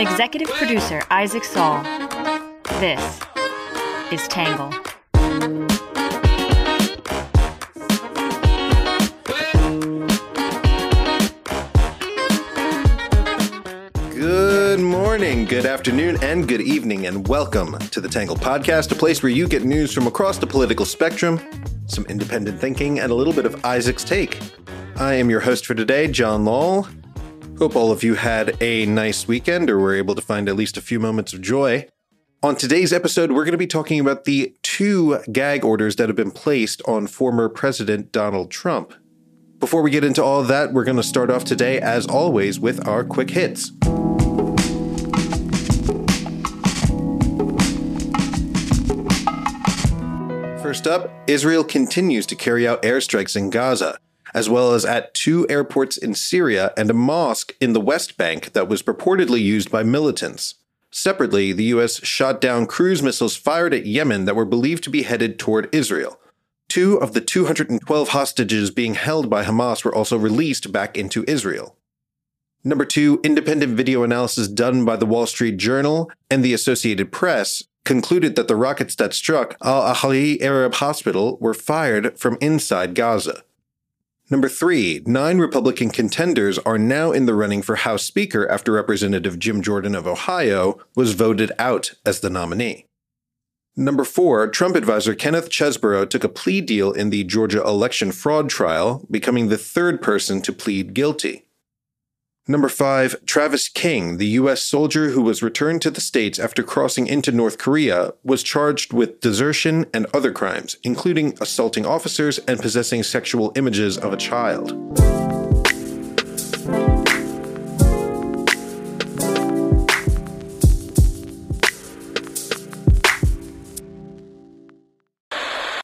Executive producer Isaac Saul, this is Tangle. Good morning, good afternoon, and good evening, and welcome to the Tangle Podcast, a place where you get news from across the political spectrum, some independent thinking, and a little bit of Isaac's take. I am your host for today, Jon Lall. Hope all of you had a nice weekend or were able to find at least a few moments of joy. On today's episode, we're going to be talking about the two gag orders that have been placed on former President Donald Trump. Before we get into all of that, we're going to start off today, as always, with our quick hits. First up, Israel continues to carry out airstrikes in Gaza, as well as at two airports in Syria and a mosque in the West Bank that was purportedly used by militants. Separately, the U.S. shot down cruise missiles fired at Yemen that were believed to be headed toward Israel. Two of the 212 hostages being held by Hamas were also released back into Israel. Number two, independent video analysis done by the Wall Street Journal and the Associated Press concluded that the rockets that struck Al Ahli Arab Hospital were fired from inside Gaza. Number three, nine Republican contenders are now in the running for House Speaker after Representative Jim Jordan of Ohio was voted out as the nominee. Number four, Trump advisor Kenneth Chesebro took a plea deal in the Georgia election fraud trial, becoming the third person to plead guilty. Number five, Travis King, the U.S. soldier who was returned to the States after crossing into North Korea, was charged with desertion and other crimes, including assaulting officers and possessing sexual images of a child.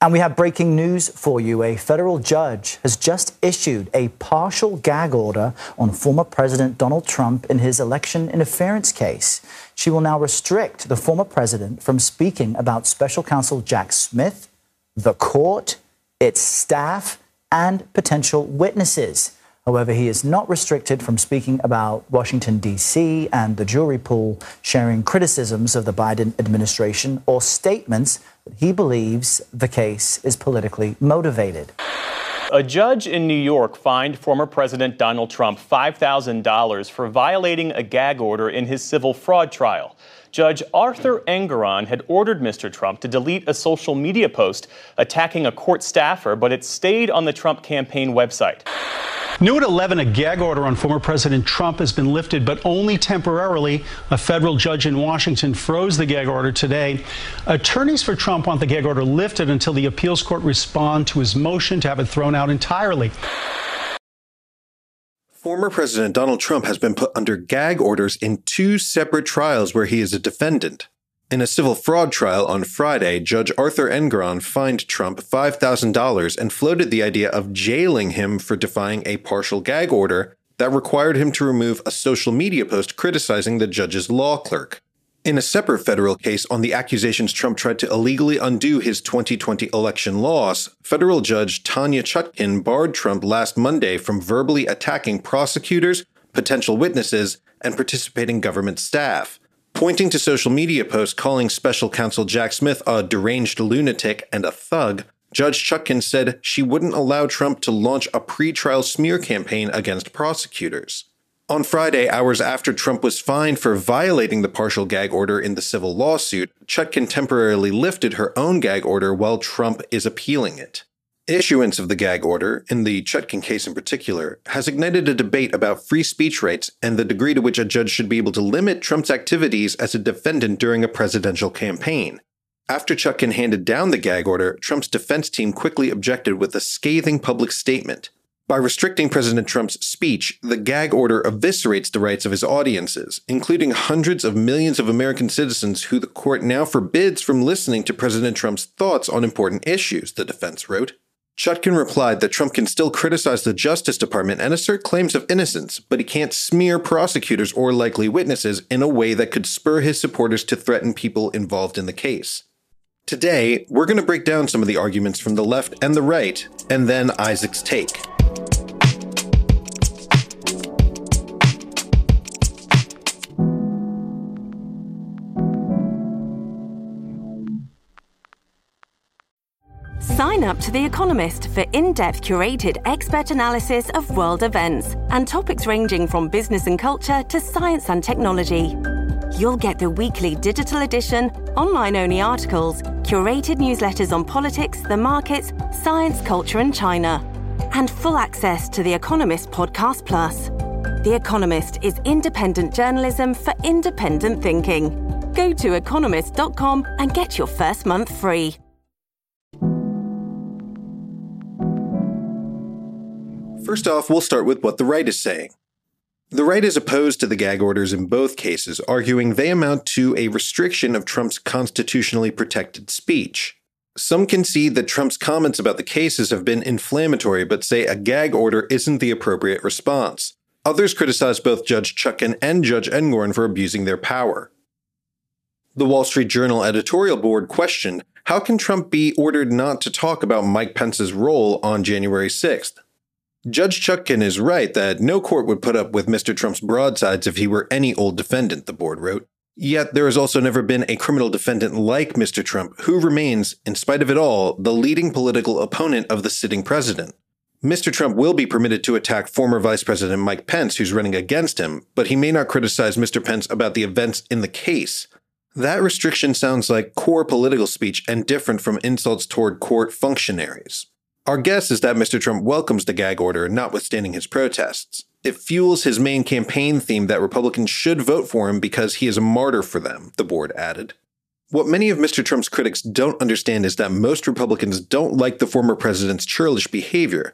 And we have breaking news for you. A federal judge has just issued a partial gag order on former President Donald Trump in his election interference case. She will now restrict the former president from speaking about special counsel Jack Smith, the court, its staff, and potential witnesses. However, he is not restricted from speaking about Washington, D.C. and the jury pool, sharing criticisms of the Biden administration or statements he believes the case is politically motivated. A judge in New York fined former President Donald Trump $5,000 for violating a gag order in his civil fraud trial. Judge Arthur Engoron had ordered Mr. Trump to delete a social media post attacking a court staffer, but it stayed on the Trump campaign website. New at 11, a gag order on former President Trump has been lifted, but only temporarily. A federal judge in Washington froze the gag order today. Attorneys for Trump want the gag order lifted until the appeals court respond to his motion to have it thrown out entirely. Former President Donald Trump has been put under gag orders in two separate trials where he is a defendant. In a civil fraud trial on Friday, Judge Arthur Engoron fined Trump $5,000 and floated the idea of jailing him for defying a partial gag order that required him to remove a social media post criticizing the judge's law clerk. In a separate federal case on the accusations Trump tried to illegally undo his 2020 election loss, federal judge Tanya Chutkan barred Trump last Monday from verbally attacking prosecutors, potential witnesses, and participating government staff. Pointing to social media posts calling special counsel Jack Smith a deranged lunatic and a thug, Judge Chutkan said she wouldn't allow Trump to launch a pre-trial smear campaign against prosecutors. On Friday, hours after Trump was fined for violating the partial gag order in the civil lawsuit, Chutkan temporarily lifted her own gag order while Trump is appealing it. Issuance of the gag order, in the Chutkan case in particular, has ignited a debate about free speech rights and the degree to which a judge should be able to limit Trump's activities as a defendant during a presidential campaign. After Chutkan handed down the gag order, Trump's defense team quickly objected with a scathing public statement. By restricting President Trump's speech, the gag order eviscerates the rights of his audiences, including hundreds of millions of American citizens who the court now forbids from listening to President Trump's thoughts on important issues, the defense wrote. Chutkan replied that Trump can still criticize the Justice Department and assert claims of innocence, but he can't smear prosecutors or likely witnesses in a way that could spur his supporters to threaten people involved in the case. Today, we're going to break down some of the arguments from the left and the right, and then Isaac's take. Sign up to The Economist for in depth curated expert analysis of world events and topics ranging from business and culture to science and technology. You'll get the weekly digital edition, online only articles, curated newsletters on politics, the markets, science, culture, and China, and full access to The Economist Podcast Plus. The Economist is independent journalism for independent thinking. Go to economist.com and get your first month free. First off, we'll start with what the right is saying. The right is opposed to the gag orders in both cases, arguing they amount to a restriction of Trump's constitutionally protected speech. Some concede that Trump's comments about the cases have been inflammatory, but say a gag order isn't the appropriate response. Others criticize both Judge Chutkan and Judge Engoron for abusing their power. The Wall Street Journal editorial board questioned how can Trump be ordered not to talk about Mike Pence's role on January 6th? Judge Chutkan is right that no court would put up with Mr. Trump's broadsides if he were any old defendant, the board wrote. Yet there has also never been a criminal defendant like Mr. Trump who remains, in spite of it all, the leading political opponent of the sitting president. Mr. Trump will be permitted to attack former Vice President Mike Pence, who's running against him, but he may not criticize Mr. Pence about the events in the case. That restriction sounds like core political speech and different from insults toward court functionaries. Our guess is that Mr. Trump welcomes the gag order, notwithstanding his protests. It fuels his main campaign theme that Republicans should vote for him because he is a martyr for them, the board added. What many of Mr. Trump's critics don't understand is that most Republicans don't like the former president's churlish behavior.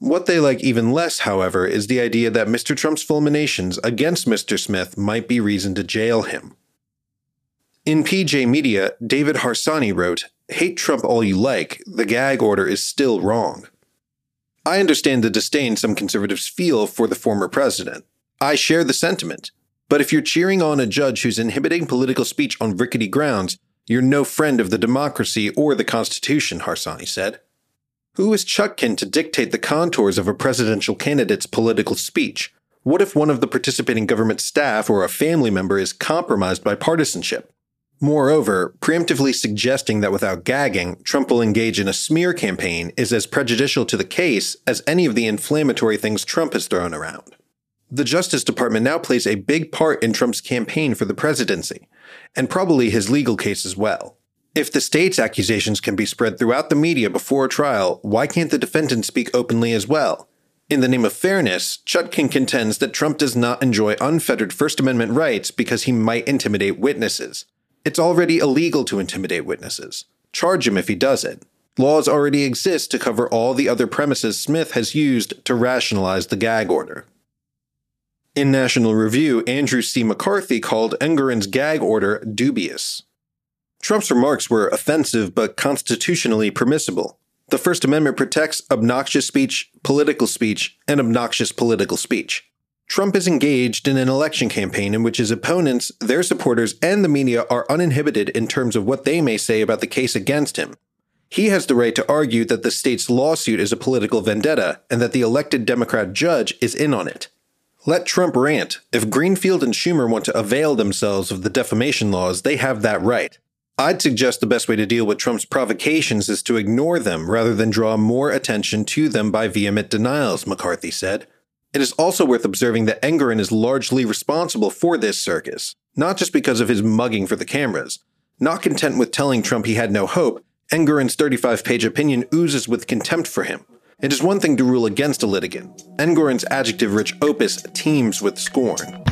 What they like even less, however, is the idea that Mr. Trump's fulminations against Mr. Smith might be reason to jail him. In PJ Media, David Harsanyi wrote, Hate Trump all you like, the gag order is still wrong. I understand the disdain some conservatives feel for the former president. I share the sentiment. But if you're cheering on a judge who's inhibiting political speech on rickety grounds, you're no friend of the democracy or the Constitution, Harsanyi said. Who is Chutkan to dictate the contours of a presidential candidate's political speech? What if one of the participating government staff or a family member is compromised by partisanship? Moreover, preemptively suggesting that without gagging, Trump will engage in a smear campaign is as prejudicial to the case as any of the inflammatory things Trump has thrown around. The Justice Department now plays a big part in Trump's campaign for the presidency, and probably his legal case as well. If the state's accusations can be spread throughout the media before a trial, why can't the defendant speak openly as well? In the name of fairness, Chutkan contends that Trump does not enjoy unfettered First Amendment rights because he might intimidate witnesses. It's already illegal to intimidate witnesses. Charge him if he does it. Laws already exist to cover all the other premises Smith has used to rationalize the gag order. In National Review, Andrew C. McCarthy called Engoron's gag order dubious. Trump's remarks were offensive but constitutionally permissible. The First Amendment protects obnoxious speech, political speech, and obnoxious political speech. Trump is engaged in an election campaign in which his opponents, their supporters, and the media are uninhibited in terms of what they may say about the case against him. He has the right to argue that the state's lawsuit is a political vendetta and that the elected Democrat judge is in on it. Let Trump rant. If Greenfield and Schumer want to avail themselves of the defamation laws, they have that right. I'd suggest the best way to deal with Trump's provocations is to ignore them rather than draw more attention to them by vehement denials, McCarthy said. It is also worth observing that Engoron is largely responsible for this circus, not just because of his mugging for the cameras. Not content with telling Trump he had no hope, Engoron's 35 page opinion oozes with contempt for him. It is one thing to rule against a litigant. Engoron's adjective rich opus teems with scorn.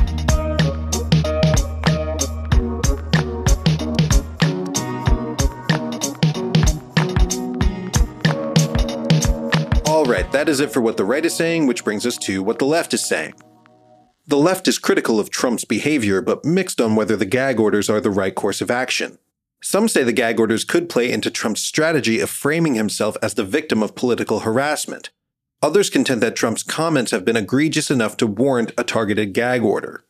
That is it for what the right is saying, which brings us to what the left is saying. The left is critical of Trump's behavior, but mixed on whether the gag orders are the right course of action. Some say the gag orders could play into Trump's strategy of framing himself as the victim of political harassment. Others contend that Trump's comments have been egregious enough to warrant a targeted gag order.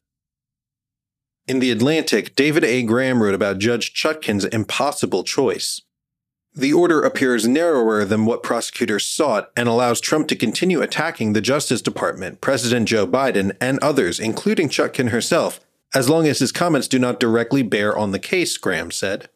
In The Atlantic, David A. Graham wrote about Judge Chutkan's impossible choice. The order appears narrower than what prosecutors sought and allows Trump to continue attacking the Justice Department, President Joe Biden, and others, including Chutkan herself, as long as his comments do not directly bear on the case, Graham said.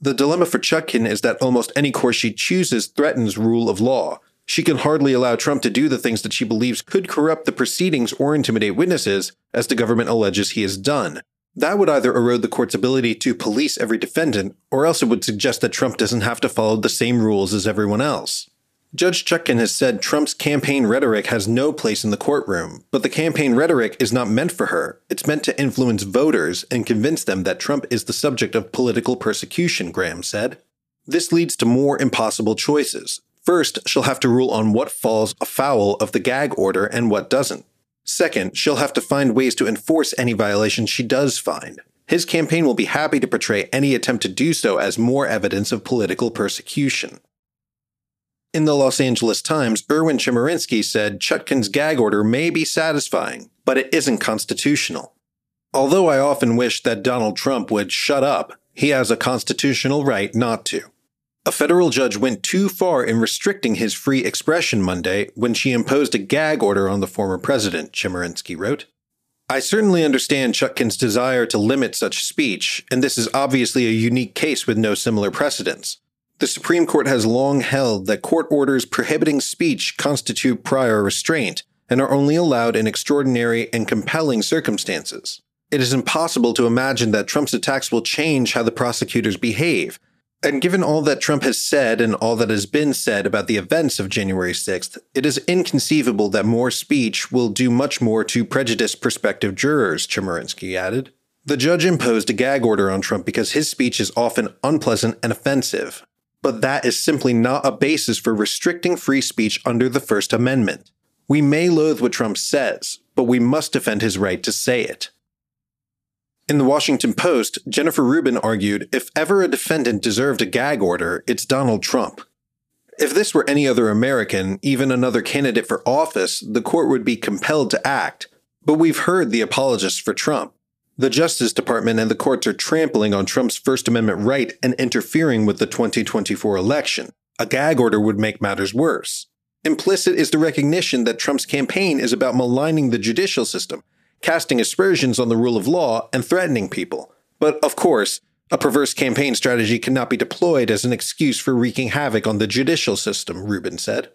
The dilemma for Chutkan is that almost any course she chooses threatens rule of law. She can hardly allow Trump to do the things that she believes could corrupt the proceedings or intimidate witnesses, as the government alleges he has done. That would either erode the court's ability to police every defendant, or else it would suggest that Trump doesn't have to follow the same rules as everyone else. Judge Chutkan has said Trump's campaign rhetoric has no place in the courtroom, but the campaign rhetoric is not meant for her. It's meant to influence voters and convince them that Trump is the subject of political persecution, Graham said. This leads to more impossible choices. First, she'll have to rule on what falls afoul of the gag order and what doesn't. Second, she'll have to find ways to enforce any violations she does find. His campaign will be happy to portray any attempt to do so as more evidence of political persecution. In the Los Angeles Times, Erwin Chemerinsky said Chutkan's gag order may be satisfying, but it isn't constitutional. Although I often wish that Donald Trump would shut up, he has a constitutional right not to. A federal judge went too far in restricting his free expression Monday when she imposed a gag order on the former president, Chemerinsky wrote. I certainly understand Chutkan's desire to limit such speech, and this is obviously a unique case with no similar precedents. The Supreme Court has long held that court orders prohibiting speech constitute prior restraint and are only allowed in extraordinary and compelling circumstances. It is impossible to imagine that Trump's attacks will change how the prosecutors behave. And given all that Trump has said and all that has been said about the events of January 6th, it is inconceivable that more speech will do much more to prejudice prospective jurors, Chemerinsky added. The judge imposed a gag order on Trump because his speech is often unpleasant and offensive, but that is simply not a basis for restricting free speech under the First Amendment. We may loathe what Trump says, but we must defend his right to say it. In the Washington Post, Jennifer Rubin argued if ever a defendant deserved a gag order, it's Donald Trump. If this were any other American, even another candidate for office, the court would be compelled to act. But we've heard the apologists for Trump. The Justice Department and the courts are trampling on Trump's First Amendment right and interfering with the 2024 election. A gag order would make matters worse. Implicit is the recognition that Trump's campaign is about maligning the judicial system, casting aspersions on the rule of law, and threatening people. But of course, a perverse campaign strategy cannot be deployed as an excuse for wreaking havoc on the judicial system, Rubin said.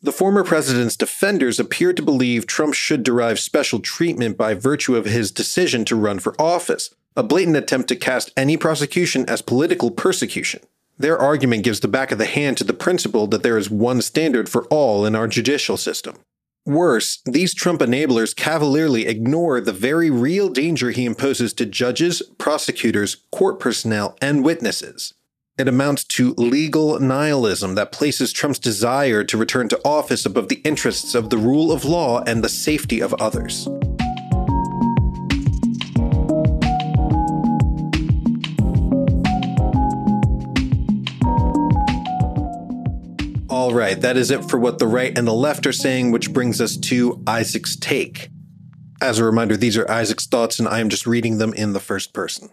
The former president's defenders appear to believe Trump should derive special treatment by virtue of his decision to run for office, a blatant attempt to cast any prosecution as political persecution. Their argument gives the back of the hand to the principle that there is one standard for all in our judicial system. Worse, these Trump enablers cavalierly ignore the very real danger he imposes to judges, prosecutors, court personnel, and witnesses. It amounts to legal nihilism that places Trump's desire to return to office above the interests of the rule of law and the safety of others. All right, that is it for what the right and the left are saying, which brings us to Isaac's take. As a reminder, these are Isaac's thoughts, and I am just reading them in the first person.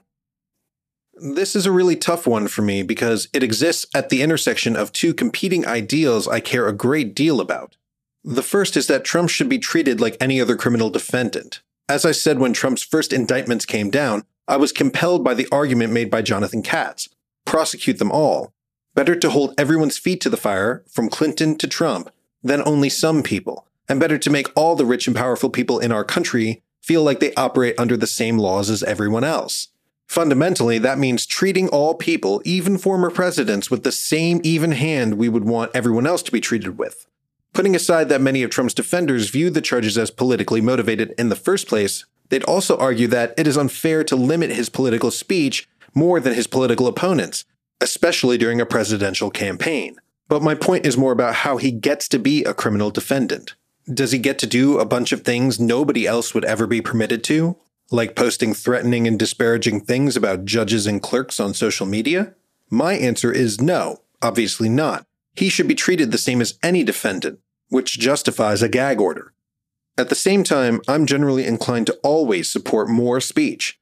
This is a really tough one for me because it exists at the intersection of two competing ideals I care a great deal about. The first is that Trump should be treated like any other criminal defendant. As I said when Trump's first indictments came down, I was compelled by the argument made by Jonathan Katz prosecute them all. Better to hold everyone's feet to the fire, from Clinton to Trump, than only some people, and better to make all the rich and powerful people in our country feel like they operate under the same laws as everyone else. Fundamentally, that means treating all people, even former presidents, with the same even hand we would want everyone else to be treated with. Putting aside that many of Trump's defenders view the charges as politically motivated in the first place, they'd also argue that it is unfair to limit his political speech more than his political opponents, especially during a presidential campaign. But my point is more about how he gets to be a criminal defendant. Does he get to do a bunch of things nobody else would ever be permitted to? Like posting threatening and disparaging things about judges and clerks on social media? My answer is no, obviously not. He should be treated the same as any defendant, which justifies a gag order. At the same time, I'm generally inclined to always support more speech.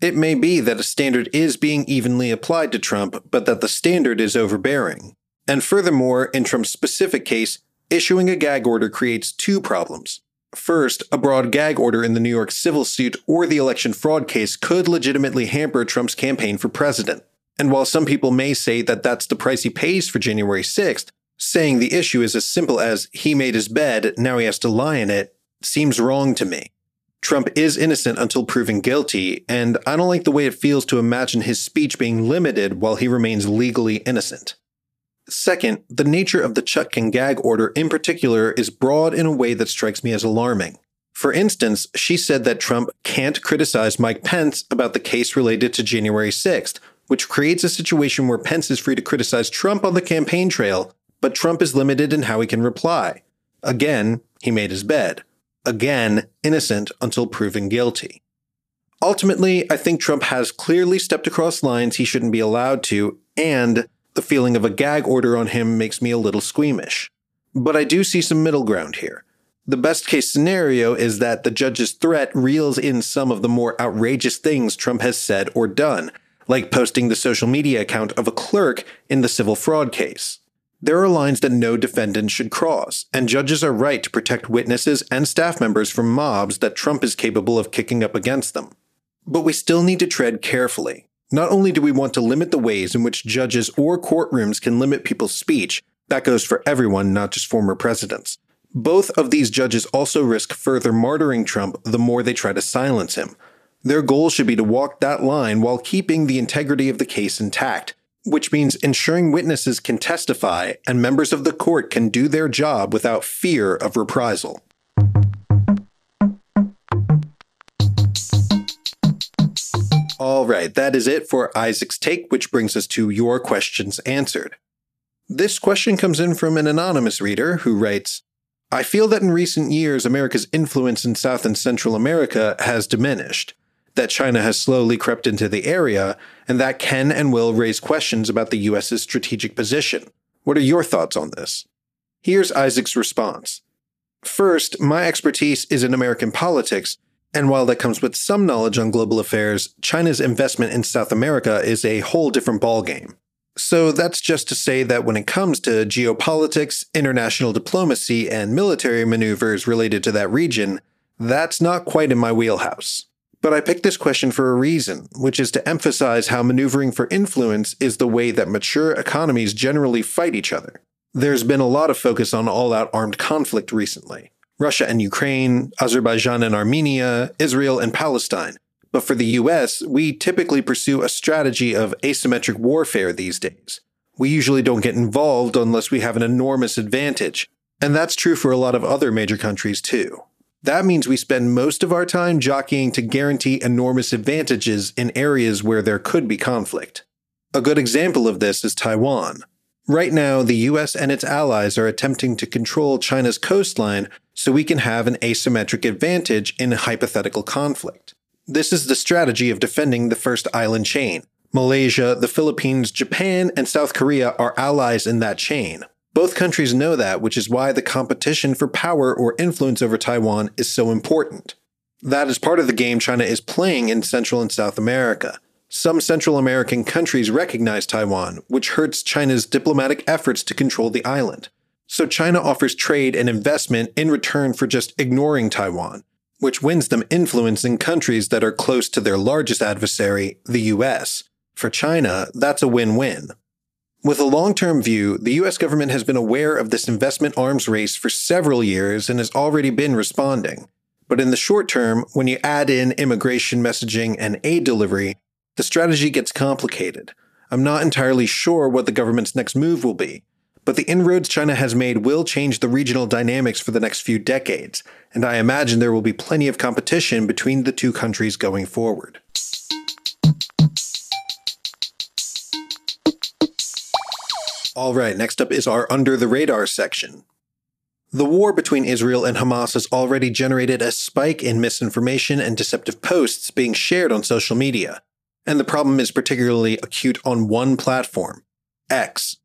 It may be that a standard is being evenly applied to Trump, but that the standard is overbearing. And furthermore, in Trump's specific case, issuing a gag order creates two problems. First, a broad gag order in the New York civil suit or the election fraud case could legitimately hamper Trump's campaign for president. And while some people may say that that's the price he pays for January 6th, saying the issue is as simple as he made his bed, now he has to lie in it, seems wrong to me. Trump is innocent until proven guilty, and I don't like the way it feels to imagine his speech being limited while he remains legally innocent. Second, the nature of the Chutkan gag order in particular is broad in a way that strikes me as alarming. For instance, she said that Trump can't criticize Mike Pence about the case related to January 6th, which creates a situation where Pence is free to criticize Trump on the campaign trail, but Trump is limited in how he can reply. Again, he made his bed. Again, innocent until proven guilty. Ultimately, I think Trump has clearly stepped across lines he shouldn't be allowed to, and the feeling of a gag order on him makes me a little squeamish. But I do see some middle ground here. The best case scenario is that the judge's threat reels in some of the more outrageous things Trump has said or done, like posting the social media account of a clerk in the civil fraud case. There are lines that no defendant should cross, and judges are right to protect witnesses and staff members from mobs that Trump is capable of kicking up against them. But we still need to tread carefully. Not only do we want to limit the ways in which judges or courtrooms can limit people's speech, that goes for everyone, not just former presidents. Both of these judges also risk further martyring Trump the more they try to silence him. Their goal should be to walk that line while keeping the integrity of the case intact, which means ensuring witnesses can testify and members of the court can do their job without fear of reprisal. All right, that is it for Isaac's take, which brings us to your questions answered. This question comes in from an anonymous reader who writes I feel that in recent years, America's influence in South and Central America has diminished that China has slowly crept into the area, and that can and will raise questions about the US's strategic position. What are your thoughts on this? Here's Isaac's response. First, my expertise is in American politics, and while that comes with some knowledge on global affairs, China's investment in South America is a whole different ballgame. So that's just to say that when it comes to geopolitics, international diplomacy, and military maneuvers related to that region, that's not quite in my wheelhouse. But I picked this question for a reason, which is to emphasize how maneuvering for influence is the way that mature economies generally fight each other. There's been a lot of focus on all out armed conflict recently Russia and Ukraine, Azerbaijan and Armenia, Israel and Palestine. But for the US, we typically pursue a strategy of asymmetric warfare these days. We usually don't get involved unless we have an enormous advantage. And that's true for a lot of other major countries too. That means we spend most of our time jockeying to guarantee enormous advantages in areas where there could be conflict. A good example of this is Taiwan. Right now, the US and its allies are attempting to control China's coastline so we can have an asymmetric advantage in a hypothetical conflict. This is the strategy of defending the first island chain. Malaysia, the Philippines, Japan, and South Korea are allies in that chain. Both countries know that, which is why the competition for power or influence over Taiwan is so important. That is part of the game China is playing in Central and South America. Some Central American countries recognize Taiwan, which hurts China's diplomatic efforts to control the island. So China offers trade and investment in return for just ignoring Taiwan, which wins them influence in countries that are close to their largest adversary, the US. For China, that's a win win. With a long term view, the US government has been aware of this investment arms race for several years and has already been responding. But in the short term, when you add in immigration messaging and aid delivery, the strategy gets complicated. I'm not entirely sure what the government's next move will be, but the inroads China has made will change the regional dynamics for the next few decades, and I imagine there will be plenty of competition between the two countries going forward. All right, next up is our Under the Radar section. The war between Israel and Hamas has already generated a spike in misinformation and deceptive posts being shared on social media. And the problem is particularly acute on one platform X.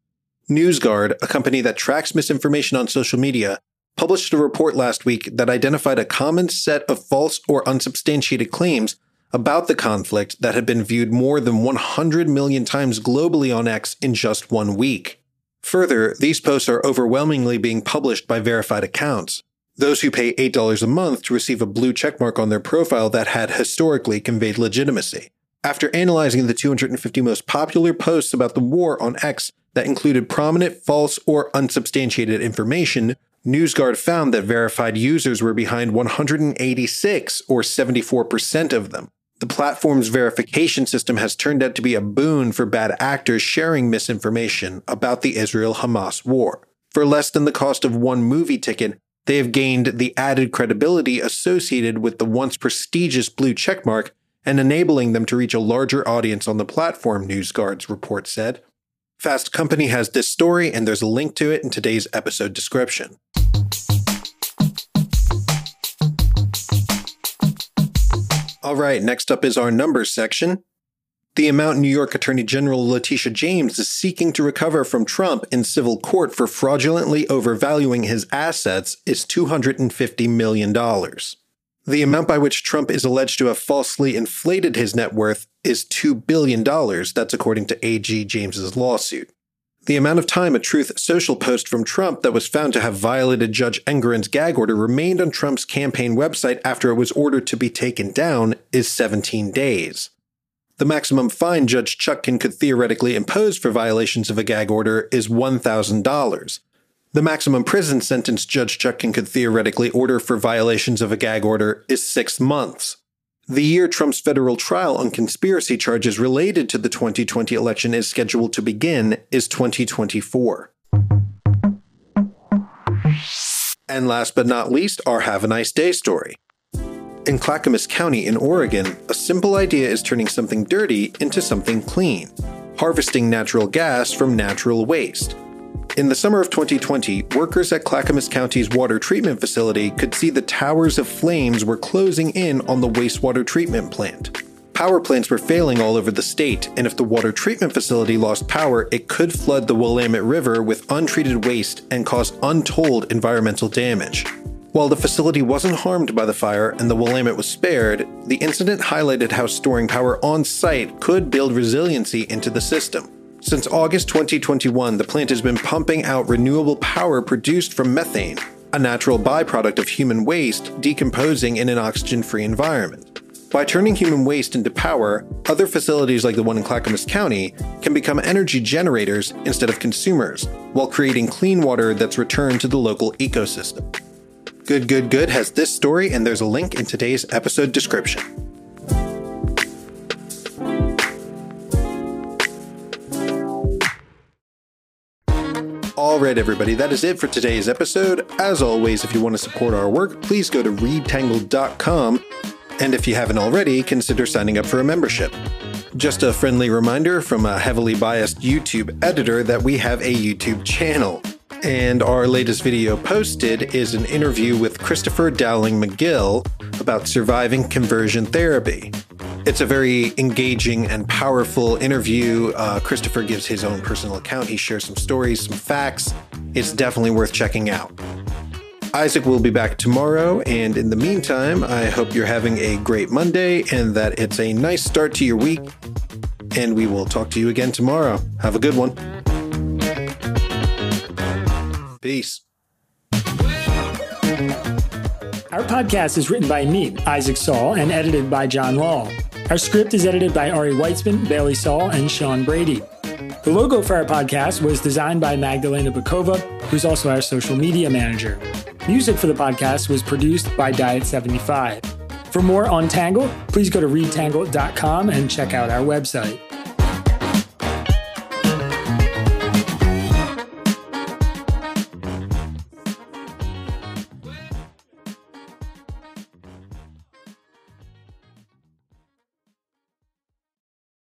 NewsGuard, a company that tracks misinformation on social media, published a report last week that identified a common set of false or unsubstantiated claims about the conflict that had been viewed more than 100 million times globally on X in just one week. Further, these posts are overwhelmingly being published by verified accounts, those who pay $8 a month to receive a blue checkmark on their profile that had historically conveyed legitimacy. After analyzing the 250 most popular posts about the war on X that included prominent false or unsubstantiated information, NewsGuard found that verified users were behind 186 or 74% of them. The platform's verification system has turned out to be a boon for bad actors sharing misinformation about the Israel Hamas war. For less than the cost of one movie ticket, they have gained the added credibility associated with the once prestigious blue checkmark and enabling them to reach a larger audience on the platform, NewsGuard's report said. Fast Company has this story, and there's a link to it in today's episode description. All right, next up is our numbers section. The amount New York Attorney General Letitia James is seeking to recover from Trump in civil court for fraudulently overvaluing his assets is $250 million. The amount by which Trump is alleged to have falsely inflated his net worth is $2 billion. That's according to AG James's lawsuit. The amount of time a Truth Social post from Trump that was found to have violated Judge Engoron's gag order remained on Trump's campaign website after it was ordered to be taken down is 17 days. The maximum fine Judge Chutkan could theoretically impose for violations of a gag order is $1,000. The maximum prison sentence Judge Chutkan could theoretically order for violations of a gag order is six months. The year Trump's federal trial on conspiracy charges related to the 2020 election is scheduled to begin is 2024. And last but not least, our Have a Nice Day story. In Clackamas County in Oregon, a simple idea is turning something dirty into something clean, harvesting natural gas from natural waste. In the summer of 2020, workers at Clackamas County's water treatment facility could see the towers of flames were closing in on the wastewater treatment plant. Power plants were failing all over the state, and if the water treatment facility lost power, it could flood the Willamette River with untreated waste and cause untold environmental damage. While the facility wasn't harmed by the fire and the Willamette was spared, the incident highlighted how storing power on site could build resiliency into the system. Since August 2021, the plant has been pumping out renewable power produced from methane, a natural byproduct of human waste decomposing in an oxygen free environment. By turning human waste into power, other facilities like the one in Clackamas County can become energy generators instead of consumers, while creating clean water that's returned to the local ecosystem. Good Good Good has this story, and there's a link in today's episode description. All right, everybody, that is it for today's episode. As always, if you want to support our work, please go to readtangle.com. And if you haven't already, consider signing up for a membership. Just a friendly reminder from a heavily biased YouTube editor that we have a YouTube channel. And our latest video posted is an interview with Christopher Dowling Magill about surviving conversion therapy. It's a very engaging and powerful interview. Uh, Christopher gives his own personal account. He shares some stories, some facts. It's definitely worth checking out. Isaac will be back tomorrow, and in the meantime, I hope you're having a great Monday and that it's a nice start to your week. And we will talk to you again tomorrow. Have a good one. Peace. Our podcast is written by me, Isaac Saul, and edited by Jon Lall. Our script is edited by Ari Weitzman, Bailey Saul, and Sean Brady. The logo for our podcast was designed by Magdalena Bokowa, who's also our social media manager. Music for the podcast was produced by Diet75. For more on Tangle, please go to readtangle.com and check out our website.